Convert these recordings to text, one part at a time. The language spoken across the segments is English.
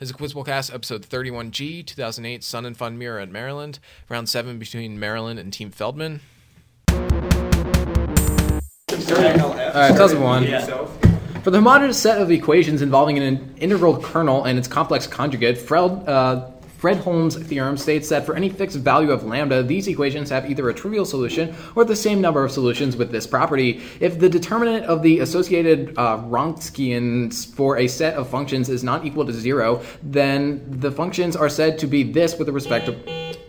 This is Cast, episode 31G, 2008, Sun and Fun Mirror at Maryland. Round 7 between Maryland and Team Feldman. All right, tells me one. For the homogeneous set of equations involving an integral kernel and its complex conjugate, Fred, uh, Fredholm's theorem states that for any fixed value of lambda, these equations have either a trivial solution or the same number of solutions with this property. If the determinant of the associated uh, Wronskians for a set of functions is not equal to zero, then the functions are said to be this with respect to.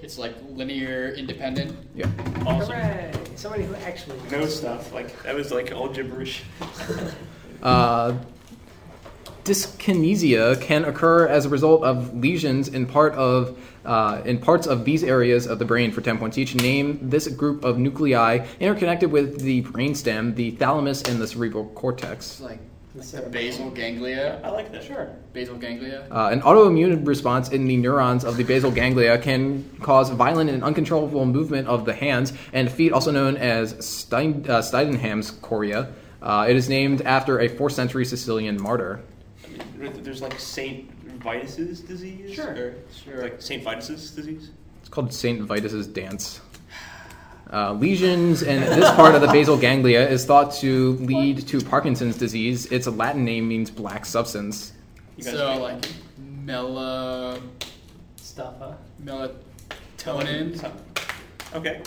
It's like linear independent. Yeah. Hooray! Somebody who actually knows stuff. Like that was like all gibberish. Uh, dyskinesia can occur as a result of lesions in part of uh, in parts of these areas of the brain for 10 points each. Name this group of nuclei interconnected with the brainstem, the thalamus, and the cerebral cortex. Like like basal ganglia. I like that. Sure. Basal ganglia. Uh, an autoimmune response in the neurons of the basal ganglia can cause violent and uncontrollable movement of the hands and feet, also known as Stein, uh, Sydenham's chorea. Uh, it is named after a 4th century Sicilian martyr. I mean, there's like Saint Vitus's disease. Sure, sure. Like Saint Vitus's disease. It's called St. Vitus's dance. Uh, lesions in this part of the basal ganglia is thought to lead to Parkinson's disease. Its a Latin name means black substance. You guys So ready? like mela stuff, huh? melatonin. Okay.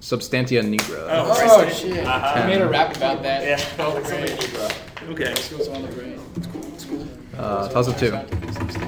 Substantia nigra. Oh, Oh shit! Uh-huh. I made a rap about that. Yeah. Great. Okay. This goes on the brain. Uh, toss up two.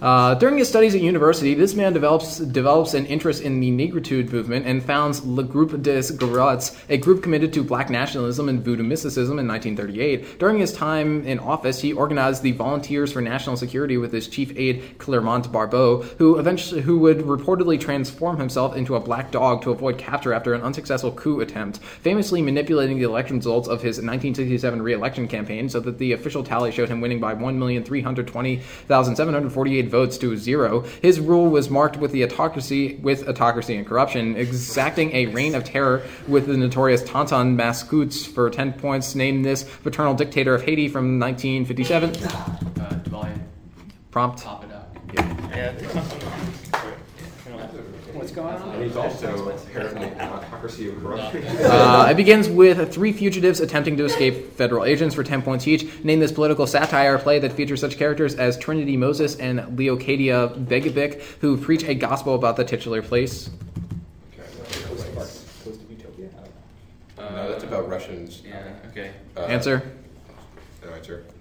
Uh, during his studies at university, this man develops develops an interest in the negritude movement and founds Le Groupe des Griots, a group committed to black nationalism and voodoo mysticism in 1938. During his time in office, he organized the Volunteers for National Security with his chief aide Clément Barbot, who eventually who would reportedly transform himself into a black dog to avoid capture after an unsuccessful coup attempt, famously manipulating the election results of his 1967 re-election campaign so that the official tally showed him winning by 1,320,748 votes to zero. His rule was marked with the autocracy with autocracy and corruption, exacting a reign of terror with the notorious Tonton Macoutes for 10 points. Name this paternal dictator of Haiti from 1957. Uh. Prompt. Pop it up. Yeah. What's going on? And he's also apparently an autocracy of corruption. Uh, it begins with three fugitives attempting to escape federal agents for 10 points each. Name this political satire play that features such characters as Trinity Moses and Leocadia Begbick, who preach a gospel about the titular place. no, that's about Russians. Yeah. Okay. Uh, answer.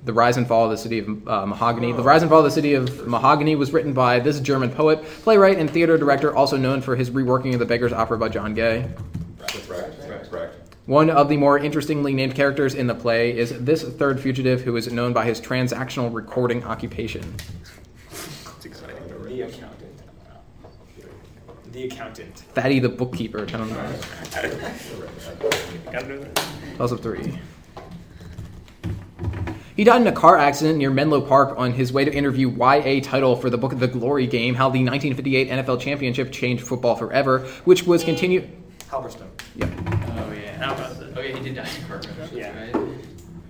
The Rise and Fall of the City of uh, Mahagonny. The Rise and Fall of the City of Mahagonny was written by this German poet, playwright, and theater director, also known for his reworking of the Beggar's Opera by John Gay. That's right. That's correct. One of the more interestingly named characters in the play is this third fugitive who is known by his transactional recording occupation. The accountant. The accountant. Fatty the bookkeeper. I don't know. Gotta know that. Plus of three. He died in a car accident near Menlo Park on his way to interview Y. A. Tittle for the Book of the Glory game, how the 1958 NFL Championship changed football forever, which was continued. Halberstam. Yep. Oh yeah. How about that? Oh yeah, he did die in a car crash. Yeah. Right?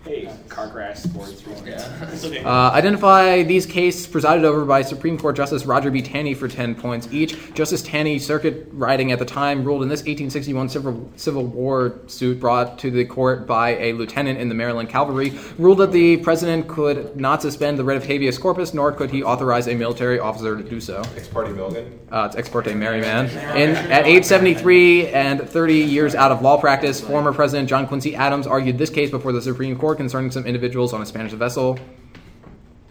Hey, car crash, sports. Yeah. Uh, identify these cases presided over by Supreme Court Justice Roger B. Taney for 10 points each. Justice Taney, circuit riding at the time, ruled in this 1861 Civil, Civil War suit brought to the court by a lieutenant in the Maryland Cavalry, ruled that the president could not suspend the writ of habeas corpus, nor could he authorize a military officer to do so. Ex parte Milligan. Uh, it's ex parte Merryman. In, at age 73 and 30 years out of law practice, former President John Quincy Adams argued this case before the Supreme Court concerning some individuals on a Spanish vessel.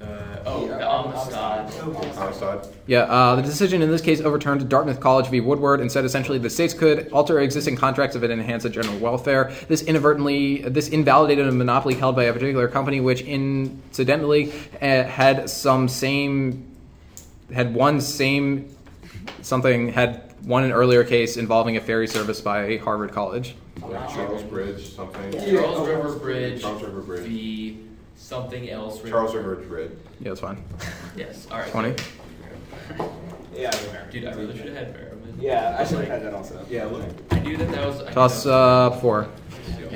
Uh, oh, the Amistad. Amistad. Yeah, uh, the decision in this case overturned Dartmouth College v. Woodward and said essentially the states could alter existing contracts if it enhanced the general welfare. This inadvertently, this invalidated a monopoly held by a particular company, which incidentally uh, had some same, had one same something had one an earlier case involving a ferry service by Harvard College. Like Charles Bridge, something. Charles River Bridge Charles River Bridge. v. something else. Charles River Bridge. Yeah, that's fine. Yes. All right. Twenty. Yeah, I remember. Dude, I really should have had Fair. Yeah, I should have had that also. Yeah, look. I knew that that was. I knew Toss that- uh, four.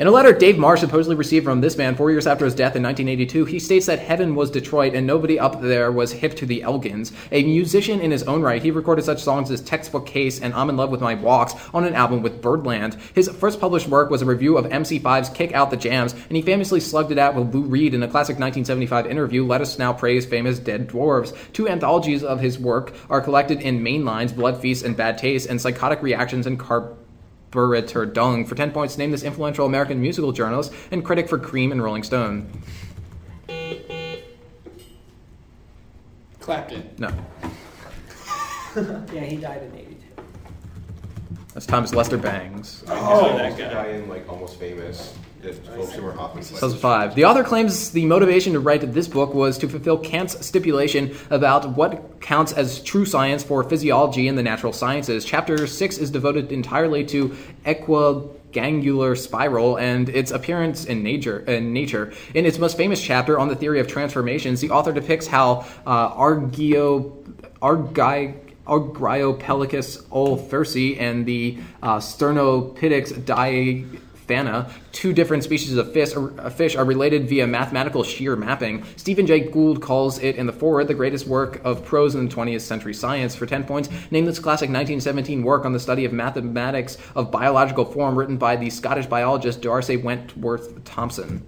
In a letter Dave Marsh supposedly received from this man four years after his death in 1982, he states that heaven was Detroit and nobody up there was hip to the Elgins. A musician in his own right, he recorded such songs as Textbook Case and I'm in Love with My Walks on an album with Birdland. His first published work was a review of MC5's Kick Out the Jams, and he famously slugged it out with Lou Reed in a classic 1975 interview, Let Us Now Praise Famous Dead Dwarves. Two anthologies of his work are collected in Mainlines, Blood Feast and Bad Taste, and Psychotic Reactions and Carb. Burritter Dung. For 10 points, name this influential American musical journalist and critic for Cream and Rolling Stone. Clapton. No. Yeah, he died in 82. That's Thomas Lester Bangs. Oh, that guy in like Almost Famous. Played. 2005. The author claims the motivation to write this book was to fulfill Kant's stipulation about what counts as true science for physiology and the natural sciences. Chapter 6 is devoted entirely to equiangular spiral and its appearance in nature. In nature, in its most famous chapter on the theory of transformations, the author depicts how uh, Argio, Argi, Argyropelecus olfersi and the uh, Sternopithecus diaphana, two different species of fish, are, fish, are related via mathematical shear mapping. Stephen Jay Gould calls it in the foreword the greatest work of prose in the 20th century science. For 10 points, name this classic 1917 work on the study of mathematics of biological form written by the Scottish biologist D'Arcy Wentworth Thompson.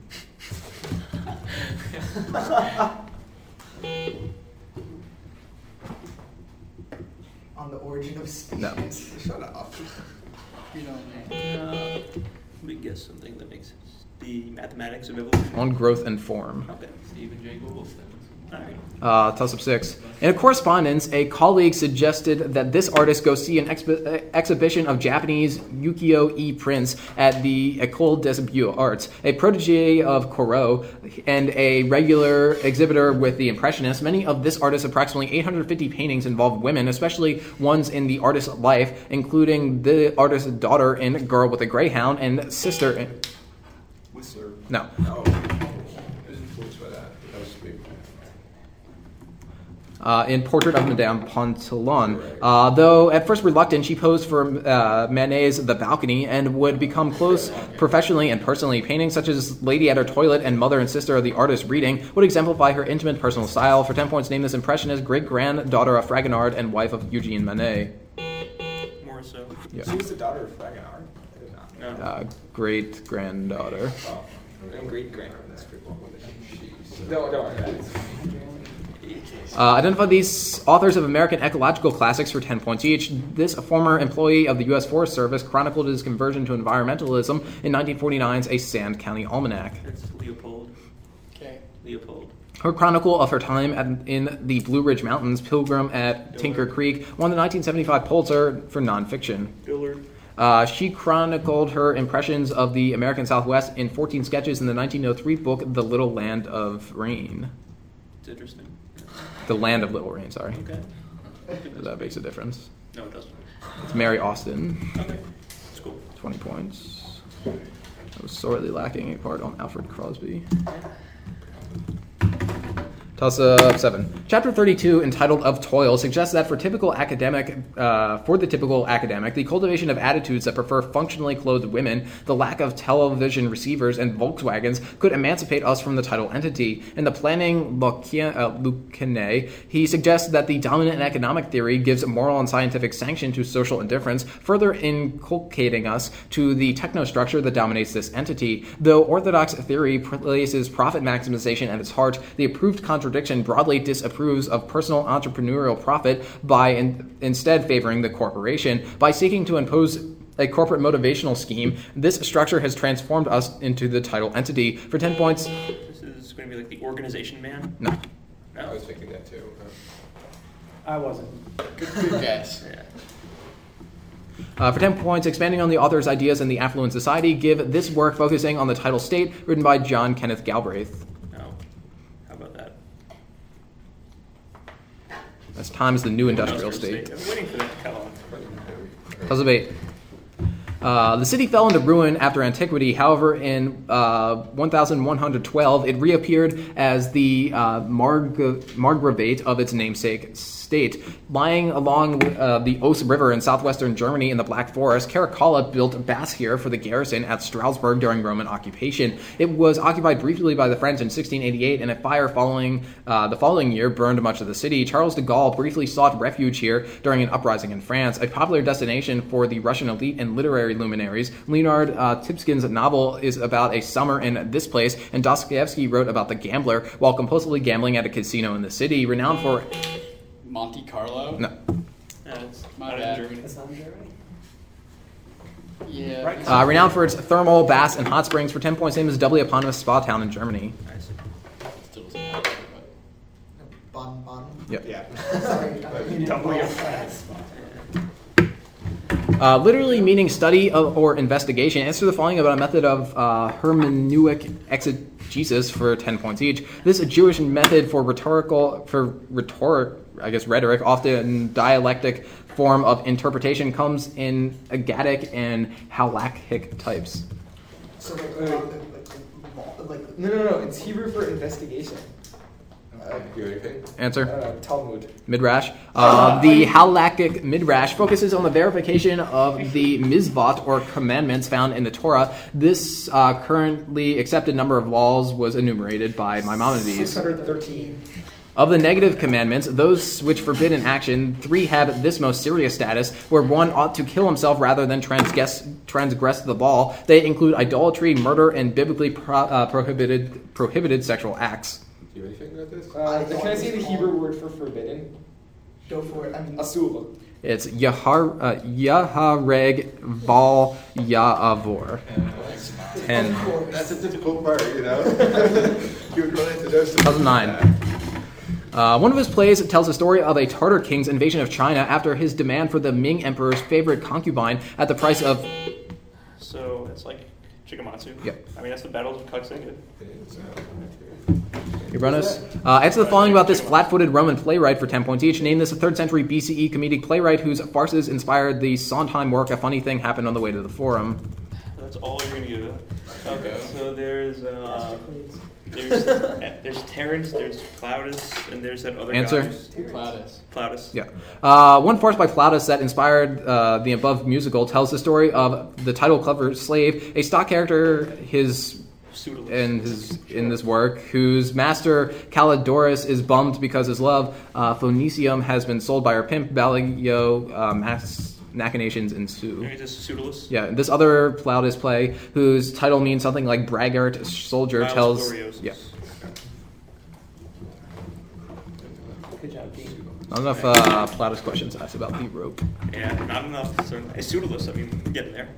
On the origin of species. No. Shut up. You know, uh, Let me guess something that makes sense. The mathematics of evolution. On growth and form. Okay. Stephen Jay Googleson. Uh, toss up six. In a correspondence, a colleague suggested that this artist go see an expi- uh, exhibition of Japanese ukiyo-e prints at the École des Beaux-Arts. A protege of Corot and a regular exhibitor with the Impressionists, many of this artist's approximately 850 paintings involve women, especially ones in the artist's life, including the artist's daughter in Girl with a Greyhound and sister in... Whistler. No. Oh. I was influenced by that. That was maybe. Uh, in Portrait of Madame Pontillon. Uh, though at first reluctant, she posed for uh, Manet's The Balcony and would become close professionally and personally. Paintings such as Lady at Her Toilet and Mother and Sister of the Artist Reading would exemplify her intimate personal style. For 10 points, name this impressionist great granddaughter of Fragonard and wife of Eugene Manet. Morisot. Yeah. She was the daughter of Fragonard. I did not know. No. Uh, great granddaughter. Oh, and great grand. Don't, don't worry about it. Uh, identify these authors of American ecological classics for 10 points each. This former employee of the U.S. Forest Service chronicled his conversion to environmentalism in 1949's A Sand County Almanac. That's Leopold. Okay. Leopold. Her chronicle of her time at, in the Blue Ridge Mountains, Pilgrim at Tinker Creek, won the 1975 Pulitzer for nonfiction. Dillard. Uh, she chronicled her impressions of the American Southwest in 14 sketches in the 1903 book The Little Land of Rain. It's interesting. The Land of Little Rain, sorry. Okay. That makes a difference. No, it doesn't. It's Mary Austin, Okay. It's cool. 20 points. I was sorely lacking a part on Alfred Crosby. Seven. Chapter 32, entitled "Of Toil," suggests that for typical academic, uh, for the typical academic, the cultivation of attitudes that prefer functionally clothed women, the lack of television receivers and Volkswagens could emancipate us from the title entity. In the planning Lucane, he suggests that the dominant economic theory gives moral and scientific sanction to social indifference, further inculcating us to the technostructure that dominates this entity. Though orthodox theory places profit maximization at its heart, the approved contradiction broadly disapproves of personal entrepreneurial profit by in- instead favoring the corporation. By seeking to impose a corporate motivational scheme, this structure has transformed us into the title entity. For 10 points, This is going to be like the organization man. no. I was thinking that too. I wasn't. Good, good guess. Yeah. Uh, for 10 points, expanding on the author's ideas in the Affluent Society, give this work focusing on the title state, written by John Kenneth Galbraith. No. How about that? As time is the new industrial state. I'm waiting for that to come on. Puzzle bait. Uh, the city fell into ruin after antiquity. However, in uh, 1112, it reappeared as the uh, Marg- Margravate of its namesake state. Lying along uh, the Oos River in southwestern Germany in the Black Forest, Caracalla built baths here for the garrison at Strasbourg during Roman occupation. It was occupied briefly by the French in 1688, and a fire following uh, the following year burned much of the city. Charles de Gaulle briefly sought refuge here during an uprising in France, a popular destination for the Russian elite and literary luminaries. Leonard uh, Tsypkin's novel is about a summer in this place, and Dostoevsky wrote about the gambler while compulsively gambling at a casino in the city, renowned for Monte Carlo. no, That's My not in bad. Germany. That's not in Germany. Yeah. Right. uh, renowned for its thermal baths and hot springs. For ten points, name is doubly eponymous spa town in Germany. I. Still doesn't matter, Bon Bon. Yep. Yeah. Sorry. I mean, Double your fast. Uh, literally meaning study of, or investigation. Answer the following about a method of uh, hermeneutic exegesis for 10 points each. This is a Jewish method for rhetorical, for rhetoric, I guess rhetoric, often dialectic form of interpretation comes in Aggadic and halakhic types. So like, like, like, like, No, no, no. It's Hebrew for investigation. Uh, you anything? I Answer? don't. Talmud. Midrash. Uh, the halakhic midrash focuses on the verification of the mitzvot or commandments found in the Torah. This uh, currently accepted number of laws was enumerated by Maimonides. 613. Of the negative commandments, those which forbid an action, three have this most serious status, where one ought to kill himself rather than transgress, transgress the law. They include idolatry, murder, and biblically pro, uh, prohibited prohibited sexual acts. Do you have anything about this? Uh, can I say the Hebrew word for forbidden? Go for it. I mean, Asur. It's Yahar, uh, Yahareg Val Ya'avor. Ten. That's a difficult part, you know? you would run into those. 2009. Uh, one of his plays tells the story of a Tartar king's invasion of China after his demand for the Ming emperor's favorite concubine at the price of. So it's like Chikamatsu. Yep. I mean, that's the battles of Coxinga. Uranus. Uh, answer the following about this flat-footed Roman playwright for 10 points each. Name this a 3rd century BCE comedic playwright whose farces inspired the Sondheim work A Funny Thing Happened on the Way to the Forum. That's all you're gonna give it. Okay. So there's uh, there's there's Terence, there's Plautus, and there's that other Answer. guy. Plautus. Plautus. Yeah. Uh, one farce by Plautus that inspired uh, the above musical tells the story of the title clever slave, a stock character, his Pseudolus. in his in this work, whose master Calidorus is bummed because his love uh, Phoenicium has been sold by her pimp Ballio. Uh, mass machinations ensue. Maybe just Pseudolus. Yeah, this other Plautus play, whose title means something like braggart soldier, Miles tells. Gloriosus. Yeah, Good job, Dean. not enough uh, Plautus questions asked about the rope. Yeah, not enough. So, it's Pseudolus. I mean, getting there.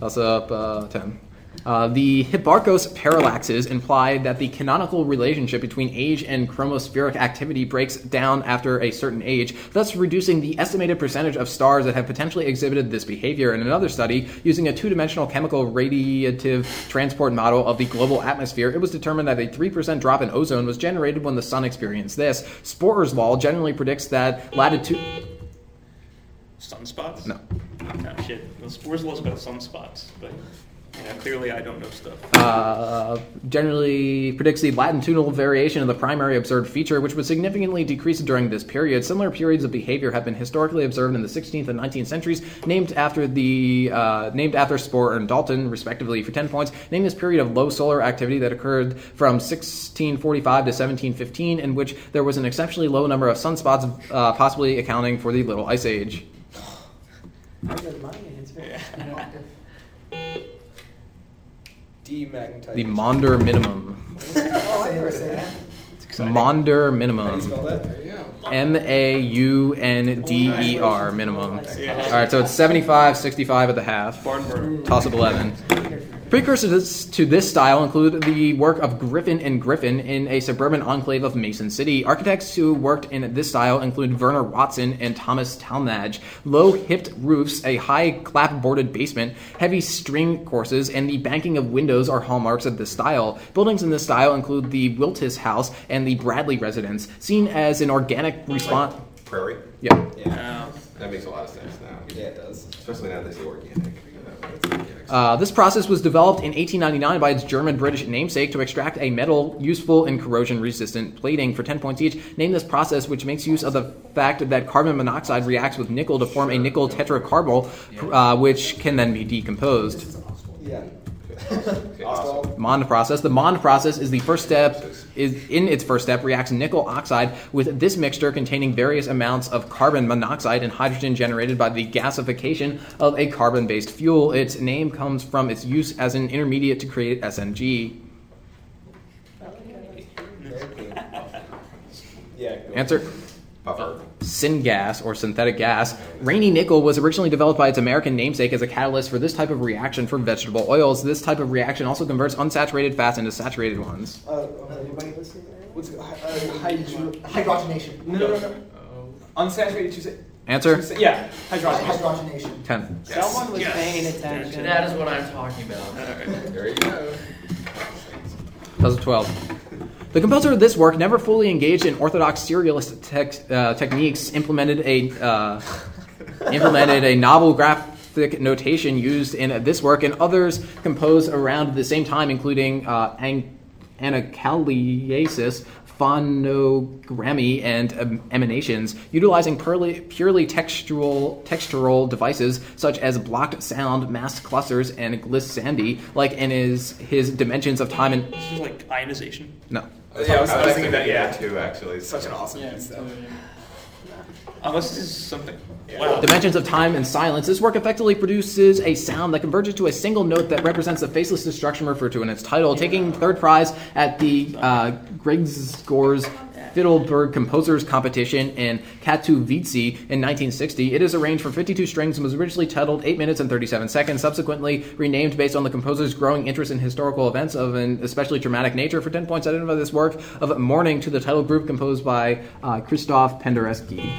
Toss up uh, 10. Uh, the Hipparcos parallaxes imply that the canonical relationship between age and chromospheric activity breaks down after a certain age, thus reducing the estimated percentage of stars that have potentially exhibited this behavior. In another study, using a two dimensional chemical radiative transport model of the global atmosphere, it was determined that a 3% drop in ozone was generated when the sun experienced this. Sporer's law generally predicts that latitude. Sunspots? No. No, shit. Well, Spores Law's about sunspots, but yeah, clearly I don't know stuff. uh, generally predicts the latitudinal variation of the primary observed feature, which was significantly decreased during this period. Similar periods of behavior have been historically observed in the 16th and 19th centuries, named after the uh, named after Sporer and Dalton, respectively. For 10 points, name this period of low solar activity that occurred from 1645 to 1715, in which there was an exceptionally low number of sunspots, uh, possibly accounting for the Little Ice Age. How good my answer? Demagnetization. The Maunder minimum. I heard that. Maunder minimum. you spell that? There you go. M A U N D E R minimum. All right, so it's 75, 65 at the half. Toss of 11. Precursors to this, style include the work of Griffin and Griffin in a suburban enclave of Mason City. Architects who worked in this style include Vernon Watson and Thomas Tallmadge. Low hipped roofs, a high clapboarded basement, heavy string courses, and the banking of windows are hallmarks of this style. Buildings in this style include the Willits House and the Bradley Residence, seen as an organic response. Prairie. Yeah. Yeah. Uh, That makes a lot of sense now. Yeah, it does. Especially now that they say organic. Uh, this process was developed in 1899 by its German-British namesake to extract a metal useful in corrosion-resistant plating for 10 points each. Name this process, which makes use of the fact that carbon monoxide reacts with nickel to form a nickel tetracarbonyl, uh, which can then be decomposed. Yeah. Okay, awesome. Mond process. The Mond process is the first step. Is in its first step reacts nickel oxide with this mixture containing various amounts of carbon monoxide and hydrogen generated by the gasification of a carbon-based fuel. Its name comes from its use as an intermediate to create SNG. Yeah. go. Answer. Puffer. Syngas or synthetic gas. Raney nickel was originally developed by its American namesake as a catalyst for this type of reaction for vegetable oils. This type of reaction also converts unsaturated fats into saturated ones. Uh, okay. Anybody listening? What's it? Hy- uh, hydro- hydrogenation. No, no, no, no. Unsaturated. You say. Answer? Yeah. Hydrogenation. Hydrogenation. 10. Someone was paying attention. That is what I'm talking about. There you go. 2012. The composer of this work never fully engaged in orthodox serialist uh, techniques, implemented a uh, implemented a novel graphic notation used in this work and others composed around the same time, including uh, an- Anaklasis, Fonogrammi, and um, emanations, utilizing purely, purely textual textural devices such as blocked sound, masked clusters, and glissandi, like in his his dimensions of time and This is like ionization. no. Yeah, I was, I was thinking that. Yeah. too, actually. It's such an awesome Yeah. piece, though. Unless this is something. Wow. Dimensions of time and silence. This work effectively produces a sound that converges to a single note that represents the faceless destruction referred to in its title. Taking third prize at the uh, Grzegorz Fitelberg Composers Competition in Katowice in 1960, it is arranged for 52 strings and was originally titled 8 minutes and 37 seconds, subsequently renamed based on the composer's growing interest in historical events of an especially dramatic nature. For 10 points, identify this work of Mourning to the title group composed by uh, Christoph Penderecki.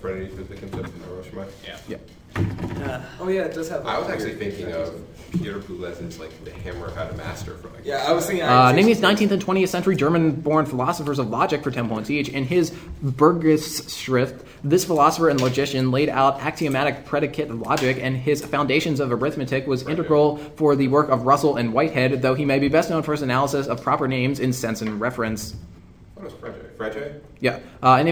Freddy Physicians of Hiroshima. Yeah. Yeah. Oh yeah, it does have. I was actually thinking of Peter Boulez's like The Hammer of How to Master for like. Yeah, I was thinking. Uh, name these 19th and 20th century German-born philosophers of logic for 10 points each. In his Begriffsschrift, this philosopher and logician laid out axiomatic predicate logic, and his Foundations of Arithmetic was integral for the work of Russell and Whitehead, though he may be best known for his analysis of proper names in sense and reference. What was Frege? Frege? Yeah, uh, an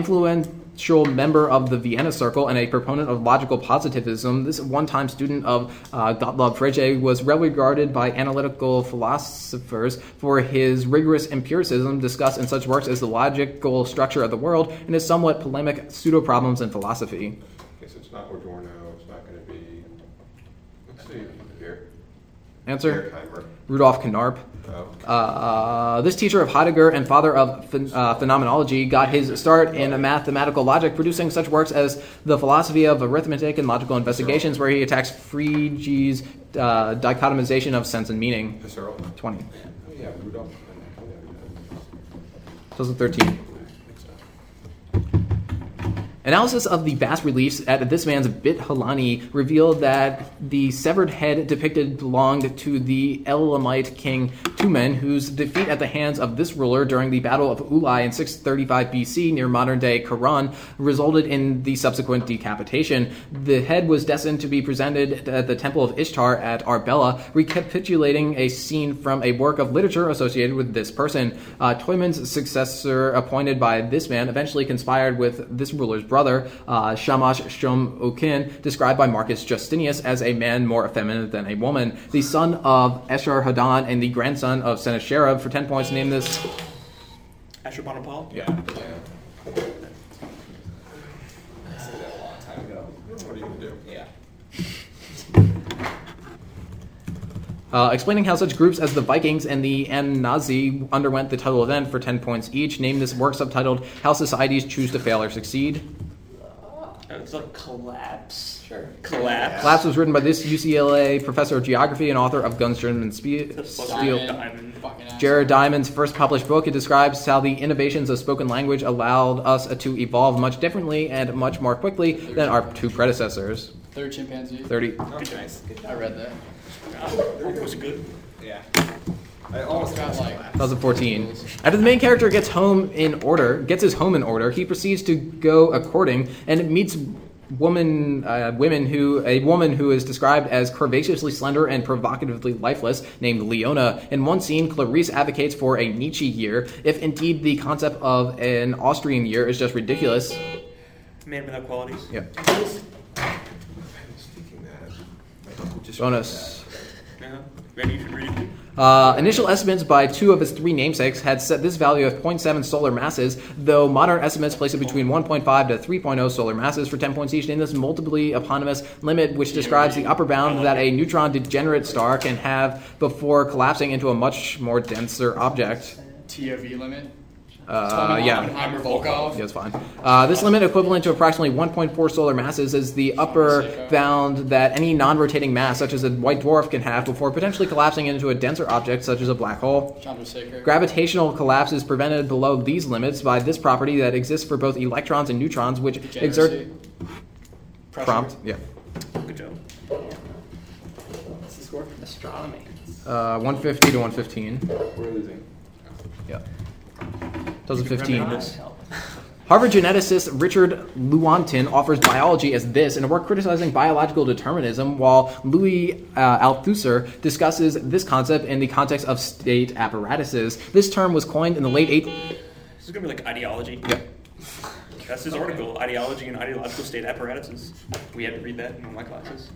influential member of the Vienna Circle and a proponent of logical positivism, this one-time student of uh, Gottlob Frege was well regarded by analytical philosophers for his rigorous empiricism discussed in such works as The Logical Structure of the World and his somewhat polemic pseudo-problems in philosophy. So it's not Adorno. It's not going to be. Let's see here. Answer? Rudolf Carnap. Oh. Uh, this teacher of Heidegger and father of phen- uh, phenomenology got his start in mathematical logic, producing such works as The Philosophy of Arithmetic and Logical Investigations, where he attacks Frege's uh, dichotomization of sense and meaning. 20. Oh, yeah, Rudolph. 2013. Analysis of the bas reliefs at this man's Bit Hilani revealed that the severed head depicted belonged to the Elamite king Teumman, whose defeat at the hands of this ruler during the Battle of Ulai in 635 BC near modern day Quran resulted in the subsequent decapitation. The head was destined to be presented at the Temple of Ishtar at Arbela, recapitulating a scene from a work of literature associated with this person. Uh, Teumman's successor, appointed by this man, eventually conspired with this ruler's brother, uh, Shamash Shum Ukin, described by Marcus Justinius as a man more effeminate than a woman. The son of Esarhaddon and the grandson of Sennacherib, for 10 points, name this. Ashurbanipal? Yeah. yeah. I said that a long time ago. What are you going to do? Yeah. Uh, explaining how such groups as the Vikings and the Anazi underwent the title event for 10 points each. Name this work subtitled How Societies Choose to Fail or Succeed. It's like collapse. Sure. Collapse. Collapse was written by this UCLA professor of geography and author of Guns, Germs, and Spe- Steel. is Diamond. Jared Diamond's first published book. It describes how the innovations of spoken language allowed us to evolve much differently and much more quickly than our two predecessors. Third chimpanzee. 30. Oh, nice. Good I read that. That was good. Yeah. I almost Got like 2014. After the main character gets home in order, gets his home in order, he proceeds to go a courting and meets woman, uh, women who a woman who is described as curvaceously slender and provocatively lifeless, named Leona. In one scene, Clarisse advocates for a Nietzsche year, if indeed the concept of an Austrian year is just ridiculous. Man without qualities. Yeah. Speaking that, my uncle just Bonus. Randy, you should read it. Uh, initial estimates by two of its three namesakes had set this value of 0.7 solar masses, though modern estimates place it between 1.5 to 3.0 solar masses for 10 points each in this multiply eponymous limit, which describes the upper bound that a neutron degenerate star can have before collapsing into a much more denser object. TOV limit. Uh, yeah. Oppenheimer Volkoff. Yeah, it's fine. Uh, this limit, equivalent to approximately 1.4 solar masses, is the upper bound that any non-rotating mass, such as a white dwarf, can have before potentially collapsing into a denser object, such as a black hole. Gravitational collapse is prevented below these limits by this property that exists for both electrons and neutrons, which exert Pressure. prompt. Yeah, Good job. What's the score? Astronomy. uh, 150 to 115. We're losing. Yeah, You can remedy 2015. Harvard geneticist Richard Lewontin offers biology as this in a work criticizing biological determinism, while Louis uh, Althusser discusses this concept in the context of state apparatuses. This term was coined in the late 8th. This is gonna be like ideology. Yeah. That's his article, ideology and ideological state apparatuses. We had to read that in one of my classes.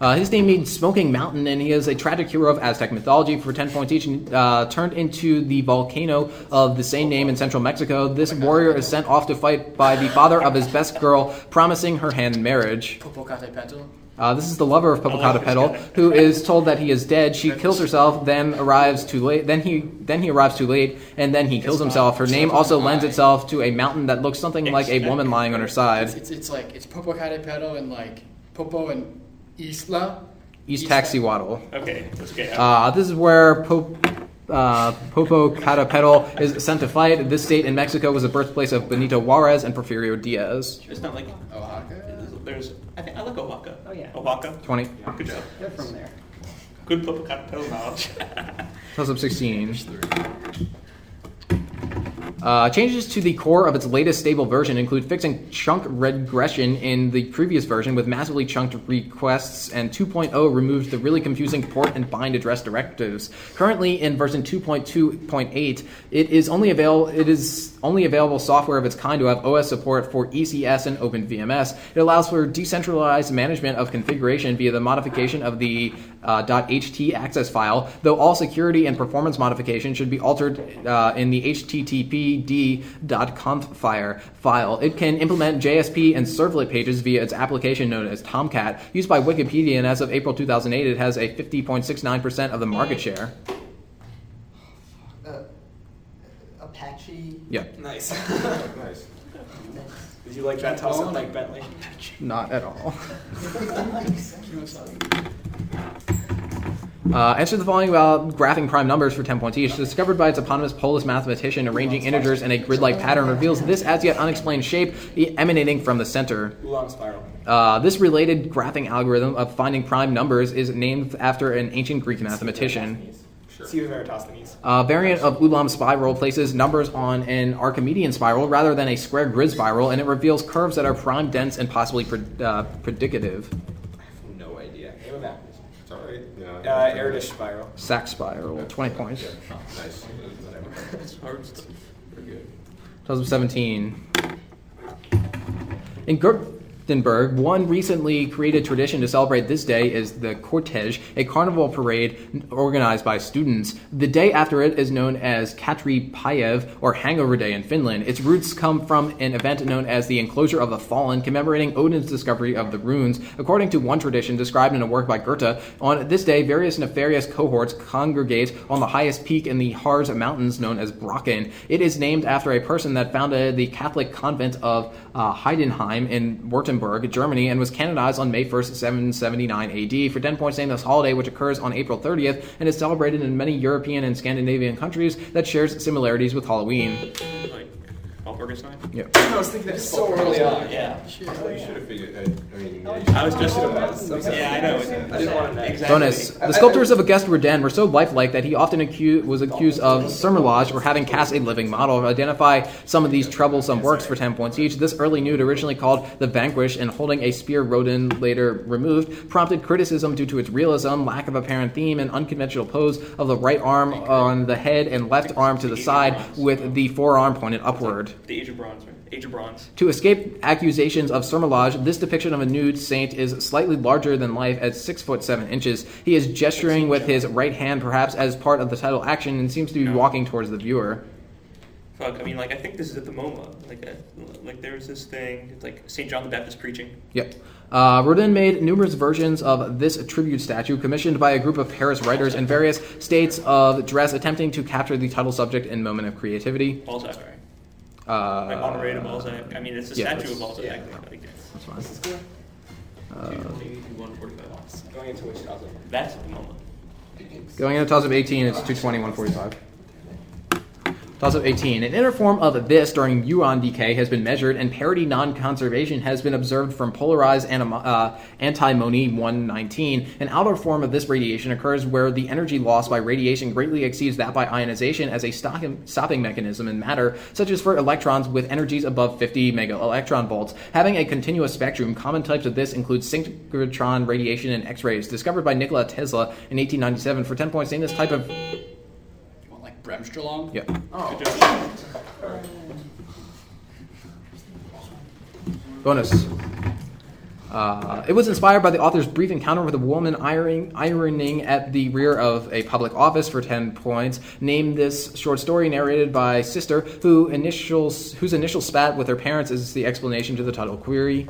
Uh, his name means Smoking Mountain, and he is a tragic hero of Aztec mythology for 10 points each, uh, turned into the volcano of the same name in central Mexico. This warrior is sent off to fight by the father of his best girl, promising her hand in marriage. Uh, this is the lover of Popocatépetl, who is told that he is dead. She kills herself, then arrives too late. Then he then he arrives too late, and then he kills himself. Her name also lends itself to a mountain that looks something like a woman lying on her side. It's, it's like it's Popocatépetl and like Popo and Isla. East Isla. Taxiwaddle. Okay, let's get Uh, this is where Pop, uh, Popocatépetl is sent to fight. This state in Mexico was the birthplace of Benito Juarez and Porfirio Diaz. It's not like Oaxaca. there's. I think I like Oaxaca. Oh, yeah. Oaxaca. 20. Good job. They're from there. Good Popocatépetl knowledge. Plus up 16. Uh, changes to the core of its latest stable version include fixing chunk regression in the previous version with massively chunked requests, and 2.0 removed the really confusing port and bind address directives. Currently, in version 2.2.8, it is only available. It is only available software of its kind to have OS support for ECS and OpenVMS. It allows for decentralized management of configuration via the modification of the uh, .htaccess file, though all security and performance modifications should be altered uh, in the httpd.conf file. file. It can implement JSP and servlet pages via its application known as Tomcat, used by Wikipedia, and as of April 2008, it has a 50.69% of the market share. Uh, Apache. Yeah, Nice. Nice. Did you like that toss up like Bentley? not at all. Uh, answer the following about graphing prime numbers for 10 points each. Discovered by its eponymous Polish mathematician, arranging integers in a grid-like pattern reveals this as yet unexplained shape emanating from the center. Long spiral. Uh, this related graphing algorithm of finding prime numbers is named after an ancient Greek mathematician. Sieve of Eratosthenes. A variant of Ulam spiral places numbers on an Archimedean spiral rather than a square grid spiral, and it reveals curves that are prime dense and possibly pre- uh, predicative. No idea. Name of that. It's all right. Yeah. Uh, Erdős spiral. Sack spiral, 20 points. Nice. That's hard stuff. 2017. In Gothenburg, one recently created tradition to celebrate this day is the Cortege, a carnival parade organized by students. The day after it is known as Katri Payev, or Hangover Day in Finland. Its roots come from an event known as the Enclosure of the Fallen, commemorating Odin's discovery of the runes. According to one tradition described in a work by Goethe, on this day, various nefarious cohorts congregate on the highest peak in the Harz Mountains known as Brocken. It is named after a person that founded the Catholic convent of uh, Heidenheim in Württemberg, Germany, and was canonized on May 1st, 779 AD. For 10 points, name this holiday, which occurs on April 30th and is celebrated in many European and Scandinavian countries that shares similarities with Halloween. Like, all Walpurgisnacht? Yep. I was thinking that so early on. Yeah. Oh, you should have figured, I, I mean. I was just. Okay. Yeah, I know. I didn't want to know. Exactly. Bonus. The sculptures of Auguste Rodin were so lifelike that he often acu- was accused of surmoulage or having cast a living model. Identify some of these troublesome works for 10 points each. This early nude, originally called The Vanquish and holding a spear Rodin later removed, prompted criticism due to its realism, lack of apparent theme, and unconventional pose of the right arm on the head and left arm to the side with the forearm pointed upward. The Age of Bronze, right? Age of Bronze. To escape accusations of surmoulage, this depiction of a nude saint is slightly larger than life at six foot seven inches. He is gesturing with his right hand, perhaps as part of the title action, and seems to be walking towards the viewer. Fuck, I mean, like, I think this is at the MoMA. Like, uh, like there's this thing, it's like St. John the Baptist preaching. Yep. Uh, Rodin made numerous versions of this tribute statue, commissioned by a group of Paris writers in various states of dress, attempting to capture the title subject in moment of creativity. Balzac? Uh, Like, Honoré de Balzac. I mean, it's a yeah, statue of that's- Balzac. yeah. Like, That's fine. This is good. Uh, 145. Going into which housing? that's at the MoMA. Going into toss of 18, it's 220, 145. Toss of 18. An inner form of this during muon decay has been measured, and parity non conservation has been observed from polarized anim- uh, antimony 119. An outer form of this radiation occurs where the energy loss by radiation greatly exceeds that by ionization as a stopping mechanism in matter, such as for electrons with energies above 50 mega electron volts. Having a continuous spectrum, common types of this include synchrotron radiation and X rays, discovered by Nikola Tesla in 1897. For 10 points, name this type of. You want like Bremsstrahlung? Yeah. Good job. Bonus. Uh, it was inspired by the author's brief encounter with a woman ironing, ironing at the rear of a public office for 10 points. Name this short story narrated by Sister, who initials, whose initial spat with her parents is the explanation to the title query.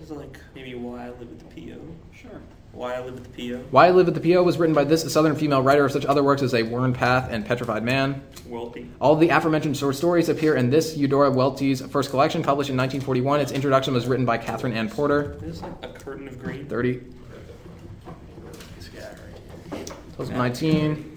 Is it like maybe Why I Live at the PO? Sure. Why I Live at the PO? Why I Live at the P.O. was written by this southern female writer of such other works as A Worn Path and Petrified Man. Welty. All the aforementioned short stories appear in this Eudora Welty's first collection, published in 1941. Its introduction was written by Katherine Anne Porter. Is like a curtain of green? 30. This guy right here. 2019.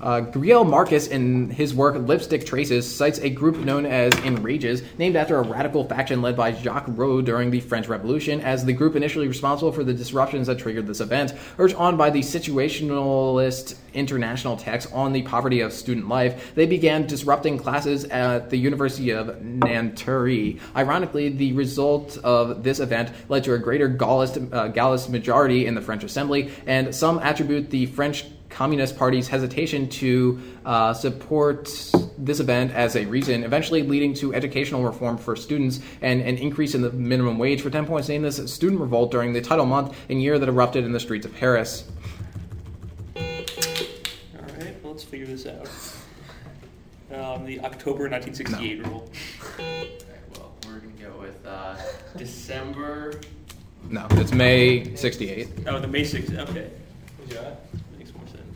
Uh, Greil Marcus, in his work Lipstick Traces, cites a group known as Enrages, named after a radical faction led by Jacques Rode during the French Revolution, as the group initially responsible for the disruptions that triggered this event. Urged on by the situationalist international text on the poverty of student life, they began disrupting classes at the University of Nanterre. Ironically, the result of this event led to a greater Gaullist, uh, Gaullist majority in the French Assembly, and some attribute the French Communist Party's hesitation to uh, support this event as a reason, eventually leading to educational reform for students and an increase in the minimum wage. For 10 points, name this student revolt during the title month and year that erupted in the streets of Paris. All right, well, let's figure this out. Um, the October 1968 revolt. Well, we're gonna go with uh, December. No, it's May 68. Oh, the May 68, Okay. Yeah.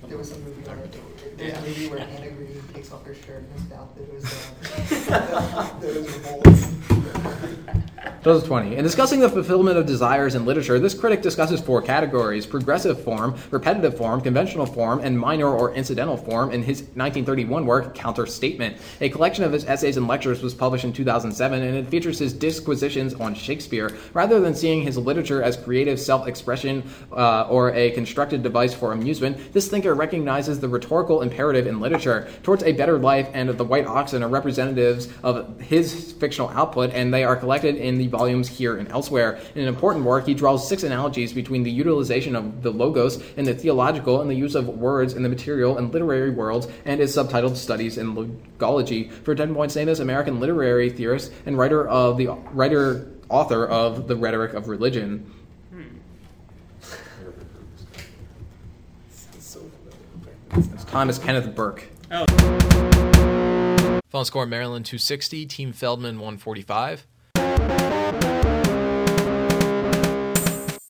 There was a movie on there was a movie where Anna Green takes off her shirt and his mouth. It was, uh, there was revolts. 2020. In discussing the fulfillment of desires in literature, this critic discusses four categories progressive form, repetitive form, conventional form, and minor or incidental form in his 1931 work, Counter Statement. A collection of his essays and lectures was published in 2007, and it features his disquisitions on Shakespeare. Rather than seeing his literature as creative self expression uh, or a constructed device for amusement, this thinker recognizes the rhetorical imperative in literature towards a better life, and the White Oxen are representatives of his fictional output, and they are collected in the volumes here and elsewhere. In an important work, he draws six analogies between the utilization of the logos in the theological and the use of words in the material and literary worlds, and is subtitled Studies in Logology. For 10 points, name this American literary theorist and writer of the writer author of The Rhetoric of Religion. Sounds so familiar. It's Thomas Kenneth Burke. Oh. Final score Maryland 260, Team Feldman 145.